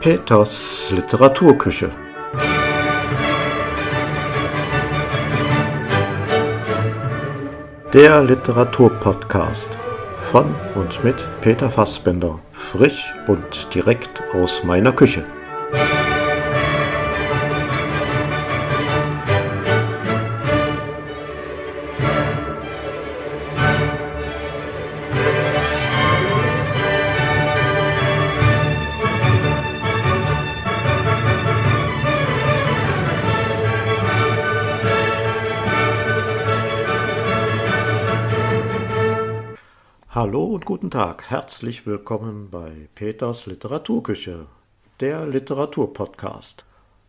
Peters Literaturküche. Der Literaturpodcast von und mit Peter Fassbender, frisch und direkt aus meiner Küche. Guten Tag, herzlich willkommen bei Peters Literaturküche, der Literaturpodcast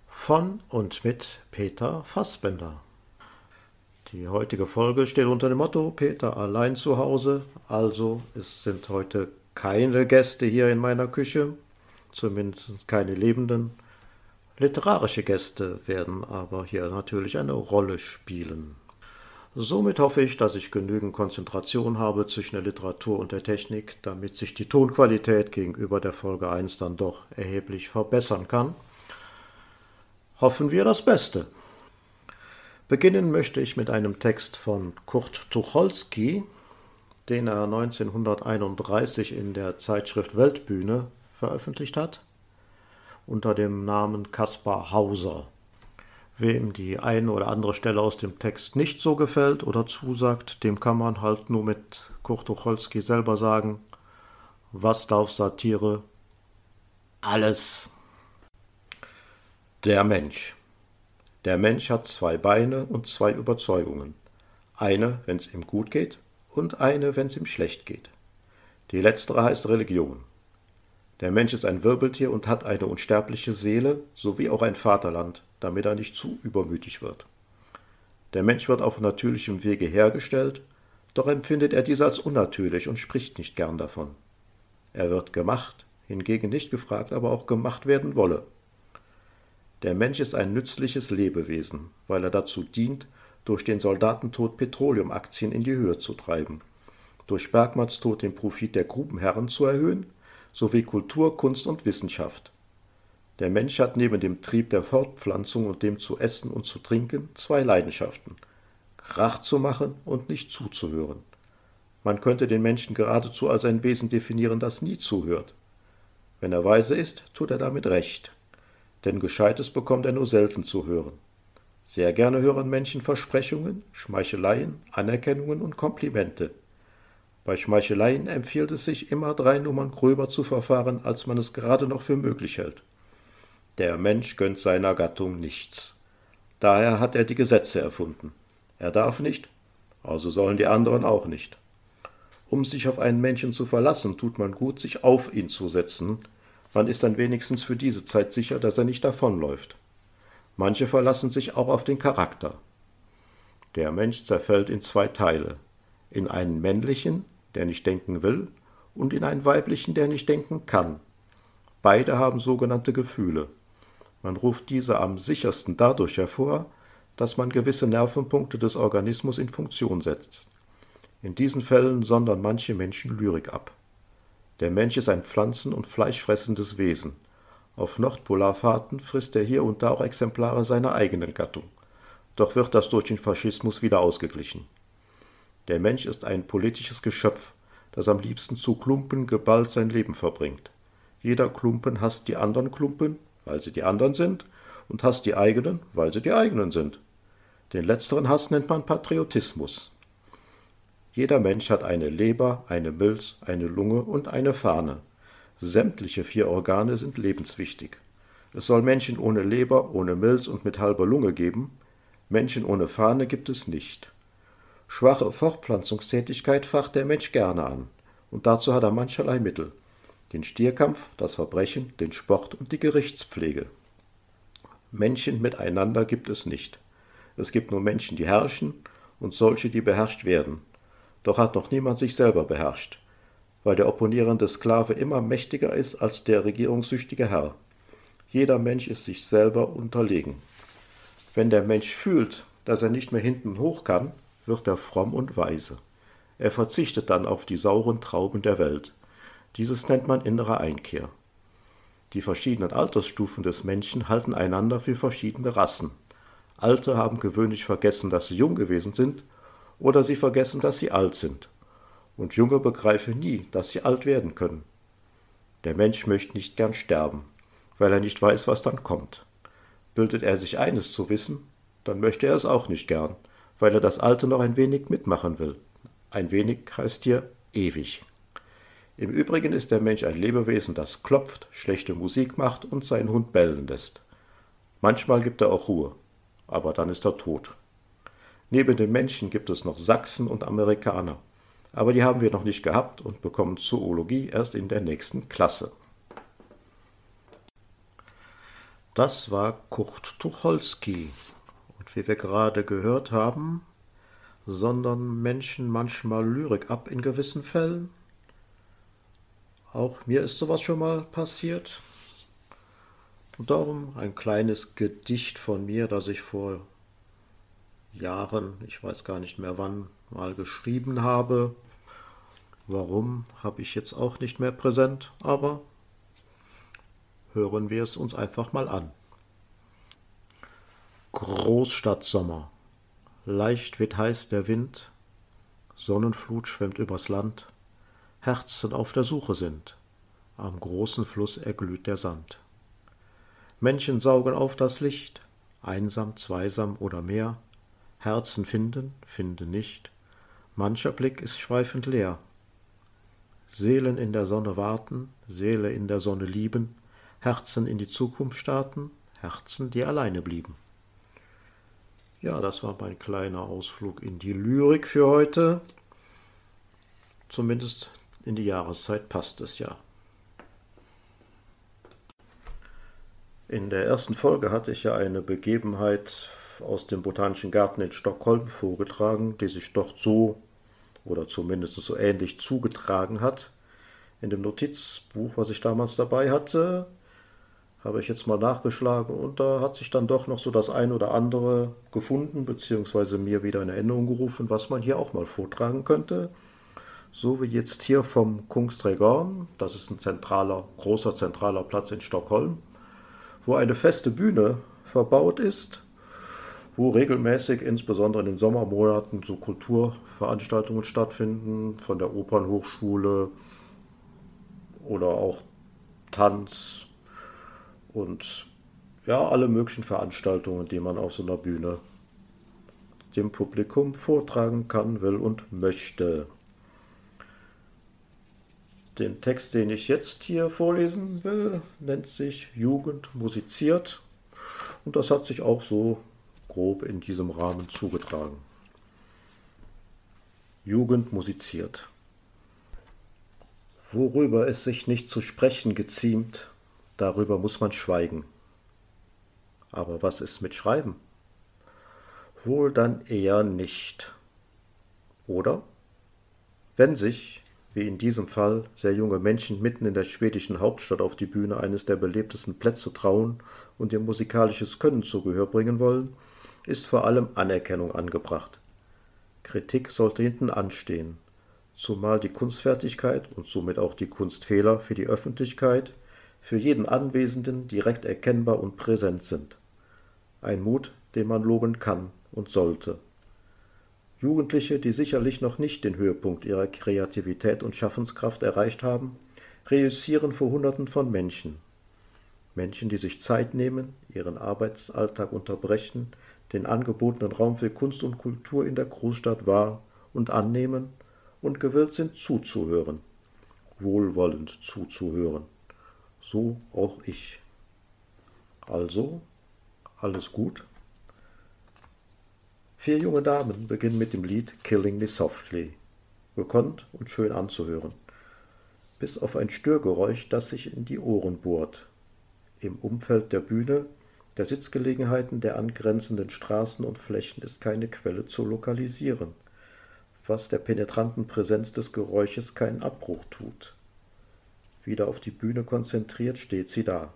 von und mit Peter Fassbender. Die heutige Folge steht unter dem Motto Peter allein zu Hause, also es sind heute keine Gäste hier in meiner Küche, zumindest keine lebenden. Literarische Gäste werden aber hier natürlich eine Rolle spielen. Somit hoffe ich, dass ich genügend Konzentration habe zwischen der Literatur und der Technik, damit sich die Tonqualität gegenüber der Folge 1 dann doch erheblich verbessern kann. Hoffen wir das Beste. Beginnen möchte ich mit einem Text von Kurt Tucholsky, den er 1931 in der Zeitschrift Weltbühne veröffentlicht hat, unter dem Namen Kaspar Hauser. Wem die eine oder andere Stelle aus dem Text nicht so gefällt oder zusagt, dem kann man halt nur mit Kurt Tucholsky selber sagen, was darf Satire? Alles. Der Mensch. Der Mensch hat zwei Beine und zwei Überzeugungen. Eine, wenn es ihm gut geht, und eine, wenn es ihm schlecht geht. Die letztere heißt Religion. Der Mensch ist ein Wirbeltier und hat eine unsterbliche Seele sowie auch ein Vaterland, damit er nicht zu übermütig wird. Der Mensch wird auf natürlichem Wege hergestellt, doch empfindet er dies als unnatürlich und spricht nicht gern davon. Er wird gemacht, hingegen nicht gefragt, aber auch gemacht werden wolle. Der Mensch ist ein nützliches Lebewesen, weil er dazu dient, durch den Soldatentod Petroleumaktien in die Höhe zu treiben, durch Bergmanns Tod den Profit der Grubenherren zu erhöhen, sowie Kultur, Kunst und Wissenschaft, der Mensch hat neben dem Trieb der Fortpflanzung und dem zu essen und zu trinken zwei Leidenschaften: Krach zu machen und nicht zuzuhören. Man könnte den Menschen geradezu als ein Wesen definieren, das nie zuhört. Wenn er weise ist, tut er damit recht. Denn Gescheites bekommt er nur selten zu hören. Sehr gerne hören Menschen Versprechungen, Schmeicheleien, Anerkennungen und Komplimente. Bei Schmeicheleien empfiehlt es sich immer drei Nummern gröber zu verfahren, als man es gerade noch für möglich hält. Der Mensch gönnt seiner Gattung nichts. Daher hat er die Gesetze erfunden. Er darf nicht, also sollen die anderen auch nicht. Um sich auf einen Menschen zu verlassen, tut man gut, sich auf ihn zu setzen. Man ist dann wenigstens für diese Zeit sicher, dass er nicht davonläuft. Manche verlassen sich auch auf den Charakter. Der Mensch zerfällt in zwei Teile. In einen männlichen, der nicht denken will, und in einen weiblichen, der nicht denken kann. Beide haben sogenannte Gefühle. Man ruft diese am sichersten dadurch hervor, dass man gewisse Nervenpunkte des Organismus in Funktion setzt. In diesen Fällen sondern manche Menschen Lyrik ab. Der Mensch ist ein pflanzen- und fleischfressendes Wesen. Auf Nordpolarfahrten frisst er hier und da auch Exemplare seiner eigenen Gattung. Doch wird das durch den Faschismus wieder ausgeglichen. Der Mensch ist ein politisches Geschöpf, das am liebsten zu Klumpen geballt sein Leben verbringt. Jeder Klumpen hasst die anderen Klumpen weil sie die anderen sind, und hasst die eigenen, weil sie die eigenen sind. Den letzteren Hass nennt man Patriotismus. Jeder Mensch hat eine Leber, eine Milz, eine Lunge und eine Fahne. Sämtliche vier Organe sind lebenswichtig. Es soll Menschen ohne Leber, ohne Milz und mit halber Lunge geben. Menschen ohne Fahne gibt es nicht. Schwache Fortpflanzungstätigkeit facht der Mensch gerne an, und dazu hat er mancherlei Mittel den Stierkampf, das Verbrechen, den Sport und die Gerichtspflege. Menschen miteinander gibt es nicht. Es gibt nur Menschen, die herrschen und solche, die beherrscht werden. Doch hat noch niemand sich selber beherrscht, weil der opponierende Sklave immer mächtiger ist als der regierungssüchtige Herr. Jeder Mensch ist sich selber unterlegen. Wenn der Mensch fühlt, dass er nicht mehr hinten hoch kann, wird er fromm und weise. Er verzichtet dann auf die sauren Trauben der Welt. Dieses nennt man innere Einkehr. Die verschiedenen Altersstufen des Menschen halten einander für verschiedene Rassen. Alte haben gewöhnlich vergessen, dass sie jung gewesen sind, oder sie vergessen, dass sie alt sind. Und Junge begreifen nie, dass sie alt werden können. Der Mensch möchte nicht gern sterben, weil er nicht weiß, was dann kommt. Bildet er sich eines zu wissen, dann möchte er es auch nicht gern, weil er das Alte noch ein wenig mitmachen will. Ein wenig heißt hier ewig. Im Übrigen ist der Mensch ein Lebewesen, das klopft, schlechte Musik macht und seinen Hund bellen lässt. Manchmal gibt er auch Ruhe, aber dann ist er tot. Neben den Menschen gibt es noch Sachsen und Amerikaner, aber die haben wir noch nicht gehabt und bekommen Zoologie erst in der nächsten Klasse. Das war Kurt Tucholsky. Und wie wir gerade gehört haben, sondern Menschen manchmal Lyrik ab in gewissen Fällen. Auch mir ist sowas schon mal passiert. Und darum ein kleines Gedicht von mir, das ich vor Jahren, ich weiß gar nicht mehr wann, mal geschrieben habe. Warum habe ich jetzt auch nicht mehr präsent, aber hören wir es uns einfach mal an. Großstadtsommer. Leicht weht heiß der Wind, Sonnenflut schwemmt übers Land, Herzen auf der Suche sind, am großen Fluss erglüht der Sand. Menschen saugen auf das Licht, einsam, zweisam oder mehr, Herzen finden, finden nicht, mancher Blick ist schweifend leer. Seelen in der Sonne warten, Seele in der Sonne lieben, Herzen in die Zukunft starten, Herzen, die alleine blieben. Ja, das war mein kleiner Ausflug in die Lyrik für heute. Zumindest in die Jahreszeit passt es ja. In der ersten Folge hatte ich ja eine Begebenheit aus dem Botanischen Garten in Stockholm vorgetragen, die sich dort so oder zumindest so ähnlich zugetragen hat. In dem Notizbuch, was ich damals dabei hatte, habe ich jetzt mal nachgeschlagen und da hat sich dann doch noch so das ein oder andere gefunden, beziehungsweise mir wieder in Erinnerung gerufen, was man hier auch mal vortragen könnte. So wie jetzt hier vom Kungsträgern, das ist ein zentraler, großer zentraler Platz in Stockholm, wo eine feste Bühne verbaut ist, wo regelmäßig, insbesondere in den Sommermonaten, so Kulturveranstaltungen stattfinden, von der Opernhochschule oder auch Tanz, und ja, alle möglichen Veranstaltungen, die man auf so einer Bühne dem Publikum vortragen kann, will und möchte. Den Text, den ich jetzt hier vorlesen will, nennt sich Jugend musiziert und das hat sich auch so grob in diesem Rahmen zugetragen. Jugend musiziert. Worüber es sich nicht zu sprechen geziemt, Darüber muss man schweigen. Aber was ist mit Schreiben? Wohl dann eher nicht. Oder? Wenn sich, wie in diesem Fall, sehr junge Menschen mitten in der schwedischen Hauptstadt auf die Bühne eines der belebtesten Plätze trauen und ihr musikalisches Können zu Gehör bringen wollen, ist vor allem Anerkennung angebracht. Kritik sollte hinten anstehen, zumal die Kunstfertigkeit und somit auch die Kunstfehler für die Öffentlichkeit für jeden Anwesenden direkt erkennbar und präsent sind. Ein Mut, den man loben kann und sollte. Jugendliche, die sicherlich noch nicht den Höhepunkt ihrer Kreativität und Schaffenskraft erreicht haben, reüssieren vor Hunderten von Menschen. Menschen, die sich Zeit nehmen, ihren Arbeitsalltag unterbrechen, den angebotenen Raum für Kunst und Kultur in der Großstadt wahr und annehmen und gewillt sind zuzuhören, wohlwollend zuzuhören so auch ich. Also, alles gut. Vier junge Damen beginnen mit dem Lied Killing Me Softly, gekonnt und schön anzuhören, bis auf ein Störgeräusch, das sich in die Ohren bohrt. Im Umfeld der Bühne, der Sitzgelegenheiten der angrenzenden Straßen und Flächen ist keine Quelle zu lokalisieren, was der penetranten Präsenz des Geräusches keinen Abbruch tut. Wieder auf die Bühne konzentriert steht sie da,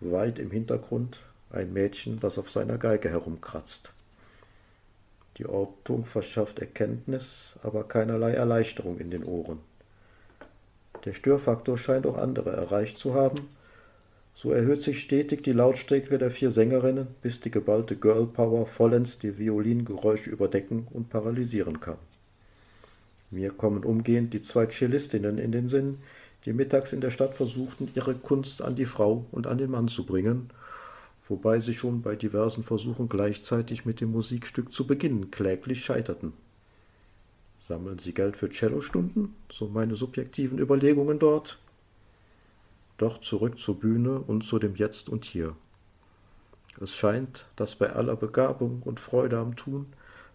weit im Hintergrund ein Mädchen, das auf seiner Geige herumkratzt. Die Ortung verschafft Erkenntnis, aber keinerlei Erleichterung in den Ohren. Der Störfaktor scheint auch andere erreicht zu haben, So erhöht sich stetig die Lautstärke der vier Sängerinnen, bis die geballte Girl Power vollends die Violingeräusche überdecken und paralysieren kann. Mir kommen umgehend die zwei Cellistinnen in den Sinn, die mittags in der Stadt versuchten, ihre Kunst an die Frau und an den Mann zu bringen, wobei sie schon bei diversen Versuchen gleichzeitig mit dem Musikstück zu beginnen kläglich scheiterten. Sammeln Sie Geld für Cellostunden? So meine subjektiven Überlegungen dort. Doch zurück zur Bühne und zu dem Jetzt und Hier. Es scheint, dass bei aller Begabung und Freude am Tun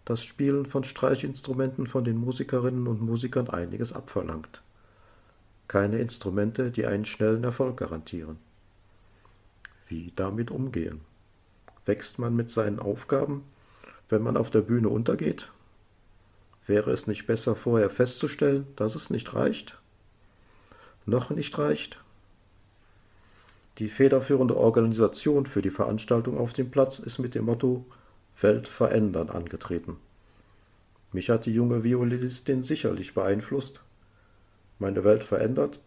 das Spielen von Streichinstrumenten von den Musikerinnen und Musikern einiges abverlangt. Keine Instrumente, die einen schnellen Erfolg garantieren. Wie damit umgehen? Wächst man mit seinen Aufgaben, wenn man auf der Bühne untergeht? Wäre es nicht besser vorher festzustellen, dass es nicht reicht? Noch nicht reicht? Die federführende Organisation für die Veranstaltung auf dem Platz ist mit dem Motto Welt verändern angetreten. Mich hat die junge Violinistin sicherlich beeinflusst. Meine Welt verändert?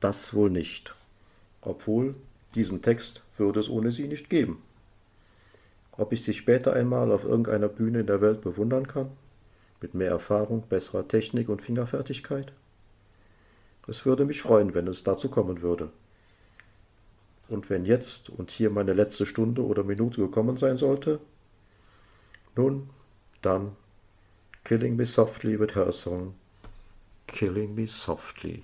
Das wohl nicht. Obwohl, diesen Text würde es ohne sie nicht geben. Ob ich sie später einmal auf irgendeiner Bühne in der Welt bewundern kann? Mit mehr Erfahrung, besserer Technik und Fingerfertigkeit? Es würde mich freuen, wenn es dazu kommen würde. Und wenn jetzt und hier meine letzte Stunde oder Minute gekommen sein sollte, nun, dann Killing Me Softly with her song, Killing Me Softly.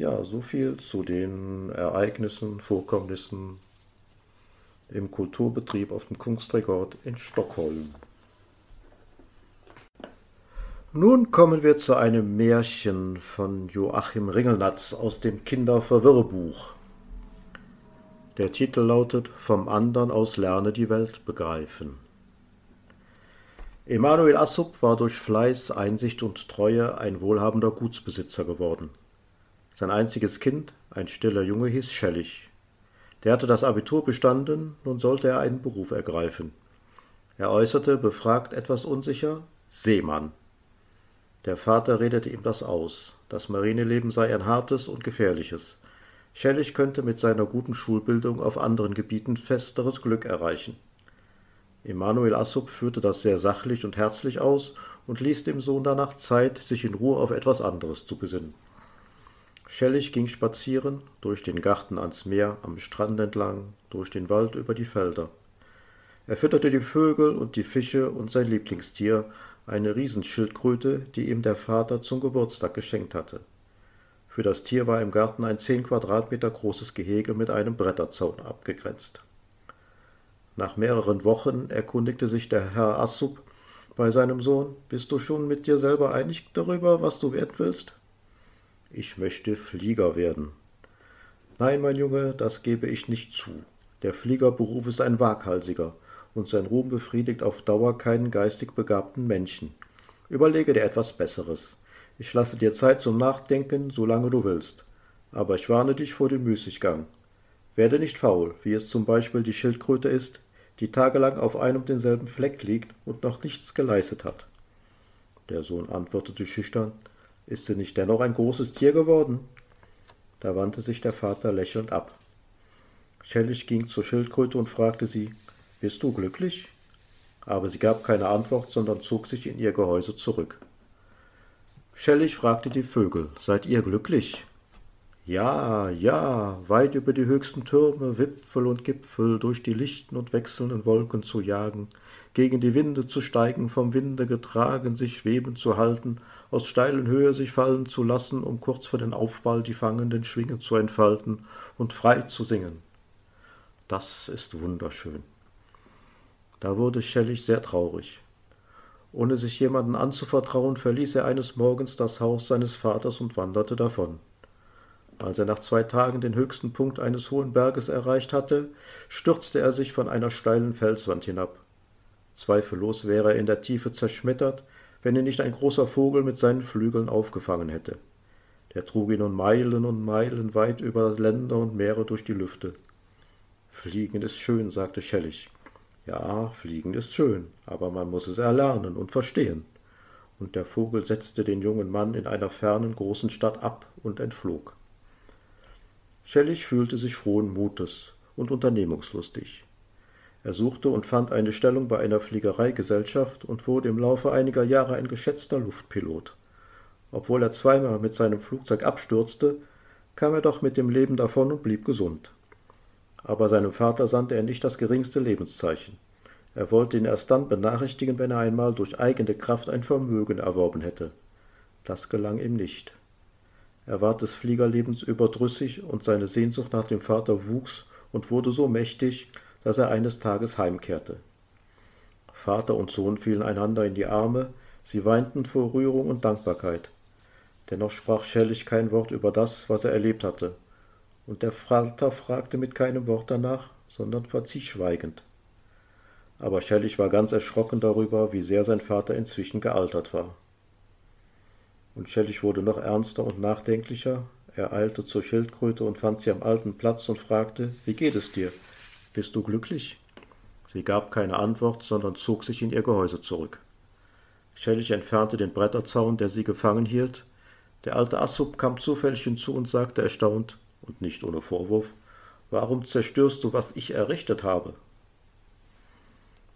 Ja, so viel zu den Ereignissen, Vorkommnissen im Kulturbetrieb auf dem Kunstrekord in Stockholm. Nun kommen wir zu einem Märchen von Joachim Ringelnatz aus dem Kinderverwirrbuch. Der Titel lautet Vom andern aus lerne die Welt begreifen. Emanuel Assup war durch Fleiß, Einsicht und Treue ein wohlhabender Gutsbesitzer geworden. Sein einziges Kind, ein stiller Junge, hieß Schellig. Der hatte das Abitur bestanden, nun sollte er einen Beruf ergreifen. Er äußerte, befragt etwas unsicher, Seemann. Der Vater redete ihm das aus. Das Marineleben sei ein hartes und gefährliches. Schellig könnte mit seiner guten Schulbildung auf anderen Gebieten festeres Glück erreichen. Emanuel Assup führte das sehr sachlich und herzlich aus und ließ dem Sohn danach Zeit, sich in Ruhe auf etwas anderes zu besinnen. Schellig ging spazieren, durch den Garten ans Meer, am Strand entlang, durch den Wald über die Felder. Er fütterte die Vögel und die Fische und sein Lieblingstier, eine Riesenschildkröte, die ihm der Vater zum Geburtstag geschenkt hatte. Für das Tier war im Garten ein zehn Quadratmeter großes Gehege mit einem Bretterzaun abgegrenzt. Nach mehreren Wochen erkundigte sich der Herr Assup bei seinem Sohn, bist du schon mit dir selber einig darüber, was du werden willst? Ich möchte Flieger werden. Nein, mein Junge, das gebe ich nicht zu. Der Fliegerberuf ist ein waghalsiger und sein Ruhm befriedigt auf Dauer keinen geistig begabten Menschen. Überlege dir etwas Besseres. Ich lasse dir Zeit zum Nachdenken, solange du willst. Aber ich warne dich vor dem Müßiggang. Werde nicht faul, wie es zum Beispiel die Schildkröte ist, die tagelang auf einem denselben Fleck liegt und noch nichts geleistet hat. Der Sohn antwortete schüchtern, ist sie nicht dennoch ein großes Tier geworden? Da wandte sich der Vater lächelnd ab. Schellig ging zur Schildkröte und fragte sie, bist du glücklich? Aber sie gab keine Antwort, sondern zog sich in ihr Gehäuse zurück. Schellig fragte die Vögel, seid ihr glücklich? Ja, ja, weit über die höchsten Türme, Wipfel und Gipfel, durch die lichten und wechselnden Wolken zu jagen, gegen die Winde zu steigen, vom Winde getragen, sich schweben zu halten, aus steilen Höhe sich fallen zu lassen, um kurz vor den Aufball die fangenden Schwingen zu entfalten und frei zu singen. Das ist wunderschön. Da wurde Schellig sehr traurig. Ohne sich jemanden anzuvertrauen, verließ er eines Morgens das Haus seines Vaters und wanderte davon. Als er nach zwei Tagen den höchsten Punkt eines hohen Berges erreicht hatte, stürzte er sich von einer steilen Felswand hinab. Zweifellos wäre er in der Tiefe zerschmettert, wenn ihn nicht ein großer Vogel mit seinen Flügeln aufgefangen hätte. Der trug ihn nun Meilen und Meilen weit über Länder und Meere durch die Lüfte. Fliegen ist schön, sagte Schellig. Ja, fliegen ist schön, aber man muss es erlernen und verstehen. Und der Vogel setzte den jungen Mann in einer fernen großen Stadt ab und entflog. Schellig fühlte sich frohen Mutes und unternehmungslustig. Er suchte und fand eine Stellung bei einer Fliegereigesellschaft und wurde im Laufe einiger Jahre ein geschätzter Luftpilot. Obwohl er zweimal mit seinem Flugzeug abstürzte, kam er doch mit dem Leben davon und blieb gesund. Aber seinem Vater sandte er nicht das geringste Lebenszeichen. Er wollte ihn erst dann benachrichtigen, wenn er einmal durch eigene Kraft ein Vermögen erworben hätte. Das gelang ihm nicht. Er ward des Fliegerlebens überdrüssig und seine Sehnsucht nach dem Vater wuchs und wurde so mächtig, dass er eines Tages heimkehrte. Vater und Sohn fielen einander in die Arme, sie weinten vor Rührung und Dankbarkeit. Dennoch sprach Schellig kein Wort über das, was er erlebt hatte, und der Vater fragte mit keinem Wort danach, sondern verzieh schweigend. Aber Schellig war ganz erschrocken darüber, wie sehr sein Vater inzwischen gealtert war. Und Schellig wurde noch ernster und nachdenklicher. Er eilte zur Schildkröte und fand sie am alten Platz und fragte, wie geht es dir? Bist du glücklich? Sie gab keine Antwort, sondern zog sich in ihr Gehäuse zurück. Schellig entfernte den Bretterzaun, der sie gefangen hielt. Der alte Assub kam zufällig hinzu und sagte erstaunt, und nicht ohne Vorwurf, Warum zerstörst du, was ich errichtet habe?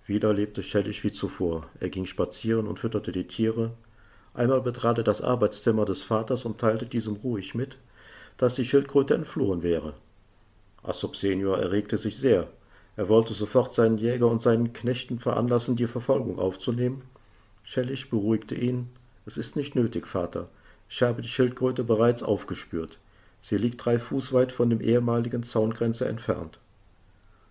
Wieder lebte Schellig wie zuvor. Er ging spazieren und fütterte die Tiere, Einmal betrat er das Arbeitszimmer des Vaters und teilte diesem ruhig mit, dass die Schildkröte entflohen wäre. Assop senior erregte sich sehr. Er wollte sofort seinen Jäger und seinen Knechten veranlassen, die Verfolgung aufzunehmen. Schellig beruhigte ihn. Es ist nicht nötig, Vater. Ich habe die Schildkröte bereits aufgespürt. Sie liegt drei Fuß weit von dem ehemaligen Zaungrenze entfernt.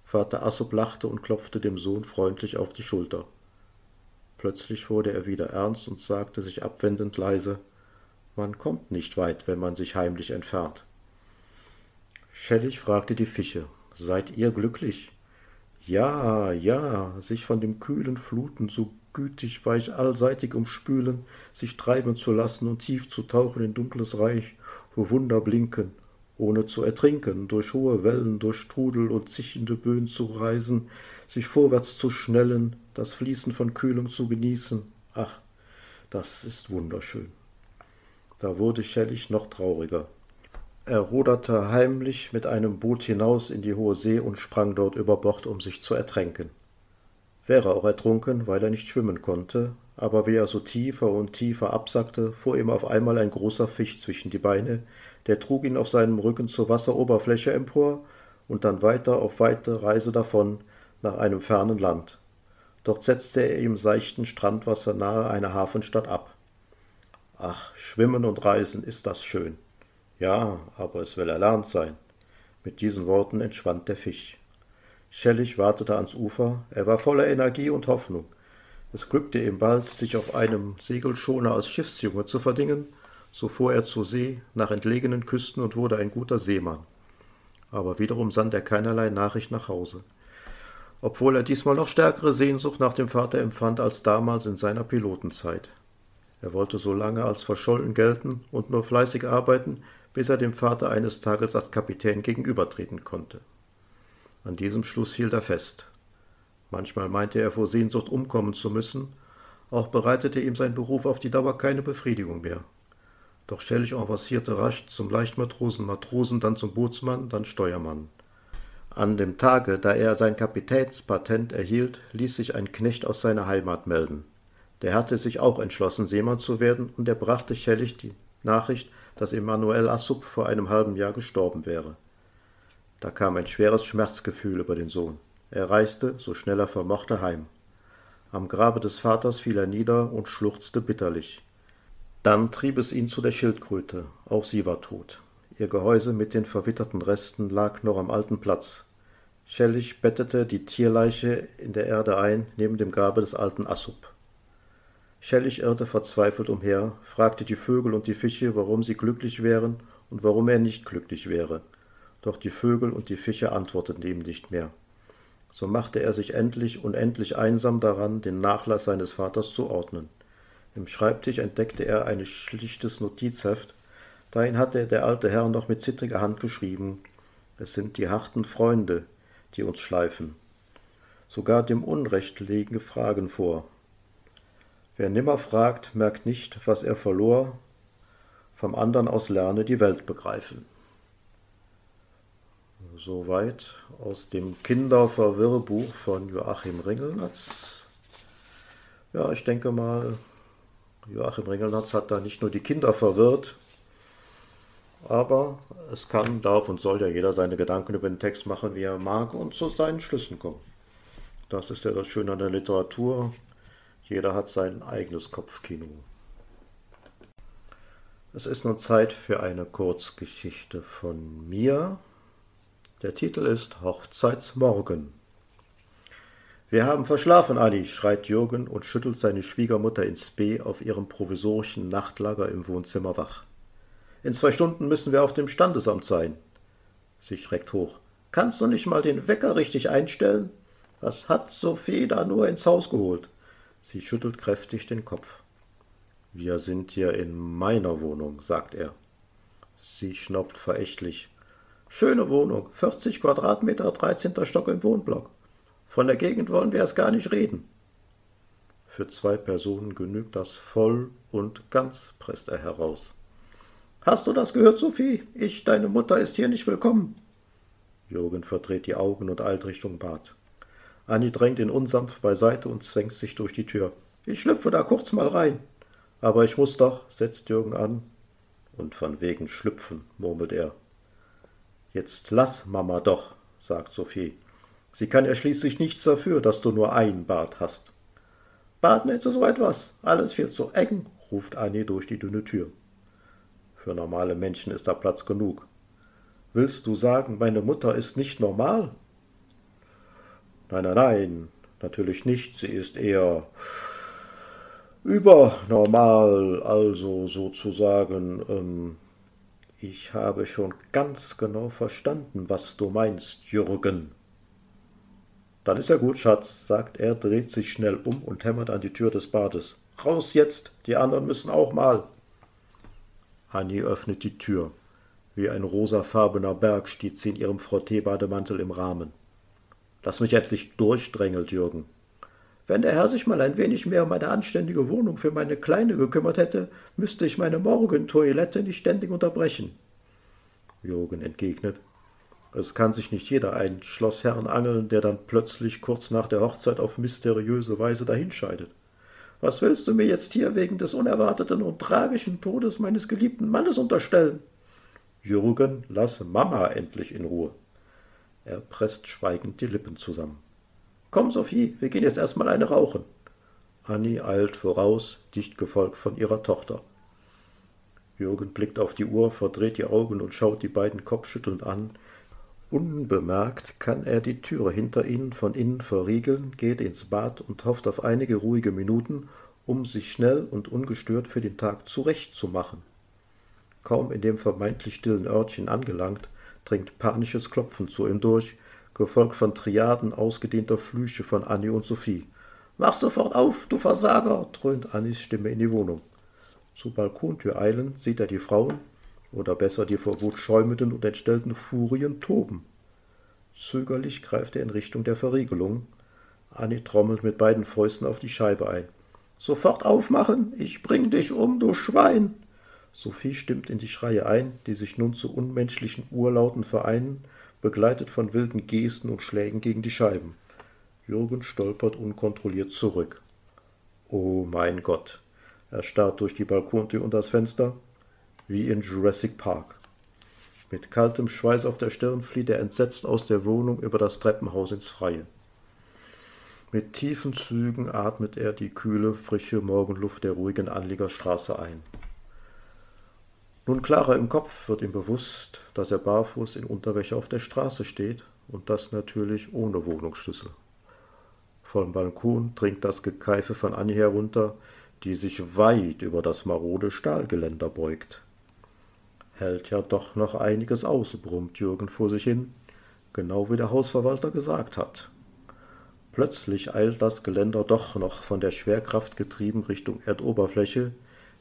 Vater Assop lachte und klopfte dem Sohn freundlich auf die Schulter. Plötzlich wurde er wieder ernst und sagte sich abwendend leise Man kommt nicht weit, wenn man sich heimlich entfernt. Schellig fragte die Fische Seid ihr glücklich? Ja, ja, sich von dem kühlen Fluten so gütig weich allseitig umspülen, sich treiben zu lassen und tief zu tauchen in dunkles Reich, wo Wunder blinken, ohne zu ertrinken, durch hohe Wellen, durch Strudel und zischende Böen zu reisen, sich vorwärts zu schnellen, das Fließen von Kühlung zu genießen. Ach, das ist wunderschön. Da wurde Schellig noch trauriger. Er ruderte heimlich mit einem Boot hinaus in die hohe See und sprang dort über Bord, um sich zu ertränken. Wäre auch ertrunken, weil er nicht schwimmen konnte, aber wie er so tiefer und tiefer absackte, fuhr ihm auf einmal ein großer Fisch zwischen die Beine, der trug ihn auf seinem Rücken zur Wasseroberfläche empor und dann weiter auf weite Reise davon nach einem fernen Land. Dort setzte er im seichten Strandwasser nahe einer Hafenstadt ab. Ach, schwimmen und reisen ist das schön. Ja, aber es will erlernt sein. Mit diesen Worten entschwand der Fisch. Schellig wartete ans Ufer, er war voller Energie und Hoffnung. Es glückte ihm bald, sich auf einem Segelschoner als Schiffsjunge zu verdingen, so fuhr er zur See nach entlegenen Küsten und wurde ein guter Seemann. Aber wiederum sann er keinerlei Nachricht nach Hause. Obwohl er diesmal noch stärkere Sehnsucht nach dem Vater empfand als damals in seiner Pilotenzeit. Er wollte so lange als verschollen gelten und nur fleißig arbeiten, bis er dem Vater eines Tages als Kapitän gegenübertreten konnte. An diesem Schluss hielt er fest. Manchmal meinte er vor Sehnsucht umkommen zu müssen, auch bereitete ihm sein Beruf auf die Dauer keine Befriedigung mehr. Doch Schelch avancierte rasch zum Leichtmatrosen, Matrosen, dann zum Bootsmann, dann Steuermann. An dem Tage, da er sein Kapitänspatent erhielt, ließ sich ein Knecht aus seiner Heimat melden. Der hatte sich auch entschlossen, Seemann zu werden, und er brachte Schellig die Nachricht, dass Emanuel Assub vor einem halben Jahr gestorben wäre. Da kam ein schweres Schmerzgefühl über den Sohn. Er reiste, so schnell er vermochte, heim. Am Grabe des Vaters fiel er nieder und schluchzte bitterlich. Dann trieb es ihn zu der Schildkröte, auch sie war tot. Ihr Gehäuse mit den verwitterten Resten lag noch am alten Platz. Schellig bettete die Tierleiche in der Erde ein, neben dem Grabe des alten Assub. Schellig irrte verzweifelt umher, fragte die Vögel und die Fische, warum sie glücklich wären und warum er nicht glücklich wäre. Doch die Vögel und die Fische antworteten ihm nicht mehr so machte er sich endlich unendlich einsam daran, den Nachlass seines Vaters zu ordnen. Im Schreibtisch entdeckte er ein schlichtes Notizheft. Dahin hatte der alte Herr noch mit zittriger Hand geschrieben: Es sind die harten Freunde, die uns schleifen. Sogar dem Unrecht legen Fragen vor. Wer nimmer fragt, merkt nicht, was er verlor, vom andern aus lerne die Welt begreifen. Soweit aus dem Kinderverwirrbuch von Joachim Ringelnatz. Ja, ich denke mal, Joachim Ringelnatz hat da nicht nur die Kinder verwirrt, aber es kann, darf und soll ja jeder seine Gedanken über den Text machen, wie er mag und zu seinen Schlüssen kommen. Das ist ja das Schöne an der Literatur. Jeder hat sein eigenes Kopfkino. Es ist nun Zeit für eine Kurzgeschichte von mir. Der Titel ist Hochzeitsmorgen. Wir haben verschlafen, Anni, schreit Jürgen und schüttelt seine Schwiegermutter ins B auf ihrem provisorischen Nachtlager im Wohnzimmer wach. In zwei Stunden müssen wir auf dem Standesamt sein. Sie schreckt hoch. Kannst du nicht mal den Wecker richtig einstellen? Was hat Sophie da nur ins Haus geholt? Sie schüttelt kräftig den Kopf. Wir sind hier in meiner Wohnung, sagt er. Sie schnaubt verächtlich. Schöne Wohnung, 40 Quadratmeter, 13. Stock im Wohnblock. Von der Gegend wollen wir erst gar nicht reden. Für zwei Personen genügt das voll und ganz, presst er heraus. Hast du das gehört, Sophie? Ich, deine Mutter, ist hier nicht willkommen. Jürgen verdreht die Augen und eilt Richtung Bad. Annie drängt ihn unsanft beiseite und zwängt sich durch die Tür. Ich schlüpfe da kurz mal rein. Aber ich muss doch, setzt Jürgen an. Und von wegen schlüpfen, murmelt er. Jetzt lass Mama doch, sagt Sophie. Sie kann ja schließlich nichts dafür, dass du nur ein Bad hast. Bad nicht so etwas, alles viel zu eng, ruft Annie durch die dünne Tür. Für normale Menschen ist da Platz genug. Willst du sagen, meine Mutter ist nicht normal? Nein, nein, nein, natürlich nicht. Sie ist eher übernormal, also sozusagen. Ähm, ich habe schon ganz genau verstanden, was du meinst, Jürgen. Dann ist ja gut, Schatz, sagt er, dreht sich schnell um und hämmert an die Tür des Bades. Raus jetzt, die anderen müssen auch mal. Hanni öffnet die Tür. Wie ein rosafarbener Berg steht sie in ihrem Frotteebademantel im Rahmen. Lass mich endlich durch, drängelt Jürgen. Wenn der Herr sich mal ein wenig mehr um eine anständige Wohnung für meine Kleine gekümmert hätte, müsste ich meine Morgentoilette nicht ständig unterbrechen. Jürgen entgegnet. Es kann sich nicht jeder einen Schlossherrn angeln, der dann plötzlich kurz nach der Hochzeit auf mysteriöse Weise dahinscheidet. Was willst du mir jetzt hier wegen des unerwarteten und tragischen Todes meines geliebten Mannes unterstellen? Jürgen, lass Mama endlich in Ruhe. Er presst schweigend die Lippen zusammen. Komm, Sophie, wir gehen jetzt erstmal eine rauchen. Annie eilt voraus, dicht gefolgt von ihrer Tochter. Jürgen blickt auf die Uhr, verdreht die Augen und schaut die beiden kopfschüttelnd an. Unbemerkt kann er die Türe hinter ihnen von innen verriegeln, geht ins Bad und hofft auf einige ruhige Minuten, um sich schnell und ungestört für den Tag zurechtzumachen. Kaum in dem vermeintlich stillen Örtchen angelangt, dringt panisches Klopfen zu ihm durch, gefolgt von Triaden ausgedehnter Flüche von Annie und Sophie. Mach sofort auf, du Versager, dröhnt Annies Stimme in die Wohnung. Zur Balkontür eilend sieht er die Frauen, oder besser die vor Wut schäumenden und entstellten Furien toben. Zögerlich greift er in Richtung der Verriegelung. Annie trommelt mit beiden Fäusten auf die Scheibe ein. Sofort aufmachen, ich bring dich um, du Schwein! Sophie stimmt in die Schreie ein, die sich nun zu unmenschlichen Urlauten vereinen, begleitet von wilden Gesten und Schlägen gegen die Scheiben. Jürgen stolpert unkontrolliert zurück. Oh mein Gott! Er starrt durch die Balkontür und das Fenster, wie in Jurassic Park. Mit kaltem Schweiß auf der Stirn flieht er entsetzt aus der Wohnung über das Treppenhaus ins Freie. Mit tiefen Zügen atmet er die kühle, frische Morgenluft der ruhigen Anliegerstraße ein. Nun klarer im Kopf wird ihm bewusst, dass er barfuß in Unterwäsche auf der Straße steht und das natürlich ohne Wohnungsschlüssel. Vom Balkon dringt das Gekeife von Annie herunter, die sich weit über das marode Stahlgeländer beugt. Hält ja doch noch einiges aus, brummt Jürgen vor sich hin, genau wie der Hausverwalter gesagt hat. Plötzlich eilt das Geländer doch noch von der Schwerkraft getrieben Richtung Erdoberfläche,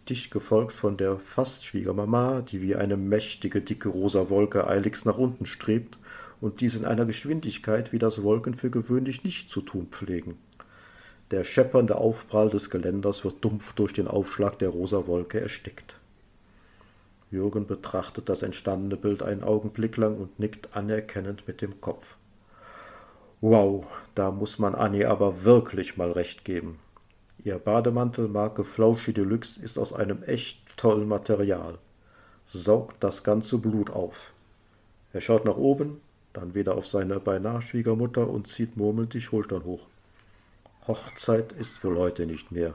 dicht gefolgt von der Fastschwiegermama, die wie eine mächtige, dicke rosa Wolke eiligst nach unten strebt und dies in einer Geschwindigkeit, wie das Wolken für gewöhnlich nicht zu tun pflegen. Der scheppernde Aufprall des Geländers wird dumpf durch den Aufschlag der rosa Wolke erstickt. Jürgen betrachtet das entstandene Bild einen Augenblick lang und nickt anerkennend mit dem Kopf. Wow, da muss man Annie aber wirklich mal recht geben. Ihr Bademantel Marke Flauschi Deluxe ist aus einem echt tollen Material. Saugt das ganze Blut auf. Er schaut nach oben, dann wieder auf seine beinahe Schwiegermutter und zieht murmelnd die Schultern hoch. Hochzeit ist für heute nicht mehr.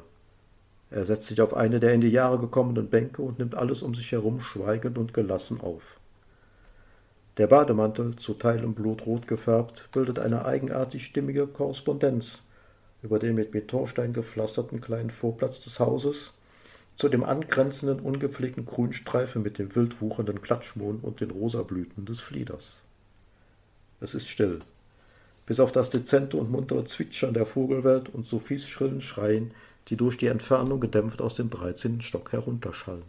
Er setzt sich auf eine der in die Jahre gekommenen Bänke und nimmt alles um sich herum schweigend und gelassen auf. Der Bademantel, zu Teilen blutrot gefärbt, bildet eine eigenartig stimmige Korrespondenz über den mit Betonstein gepflasterten kleinen Vorplatz des Hauses zu dem angrenzenden ungepflegten Grünstreifen mit dem wild wuchernden Klatschmohn und den Rosablüten des Flieders. Es ist still, bis auf das dezente und muntere Zwitschern der Vogelwelt und Sophies schrillen Schreien, die durch die Entfernung gedämpft aus dem dreizehnten Stock herunterschallen.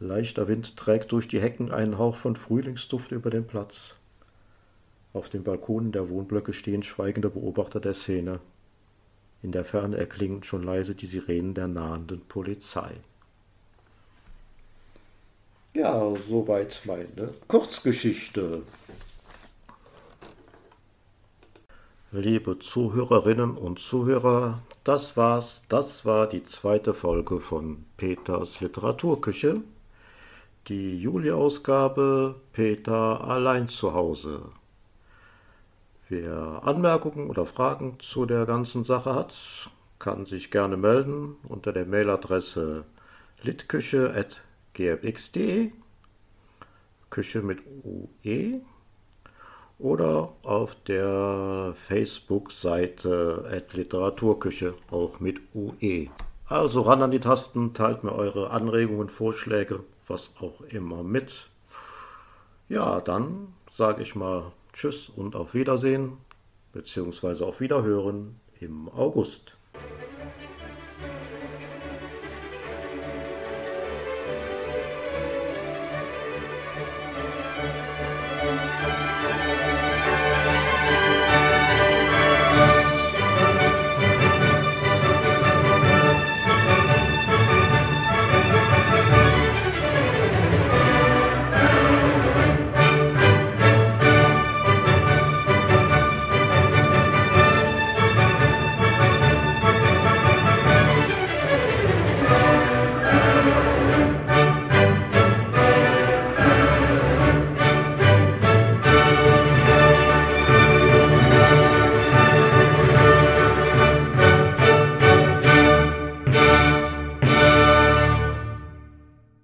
Leichter Wind trägt durch die Hecken einen Hauch von Frühlingsduft über den Platz. Auf den Balkonen der Wohnblöcke stehen schweigende Beobachter der Szene. In der Ferne erklingen schon leise die Sirenen der nahenden Polizei. Ja, soweit meine Kurzgeschichte. Liebe Zuhörerinnen und Zuhörer, das war's. Das war die zweite Folge von Peters Literaturküche die Juli-Ausgabe Peter allein zu Hause. Wer Anmerkungen oder Fragen zu der ganzen Sache hat, kann sich gerne melden unter der Mailadresse litküche.gfx.de, Küche mit UE, oder auf der Facebook-Seite Literaturküche, auch mit UE. Also ran an die Tasten, teilt mir eure Anregungen, Vorschläge was auch immer mit. Ja, dann sage ich mal Tschüss und auf Wiedersehen, beziehungsweise auf Wiederhören im August.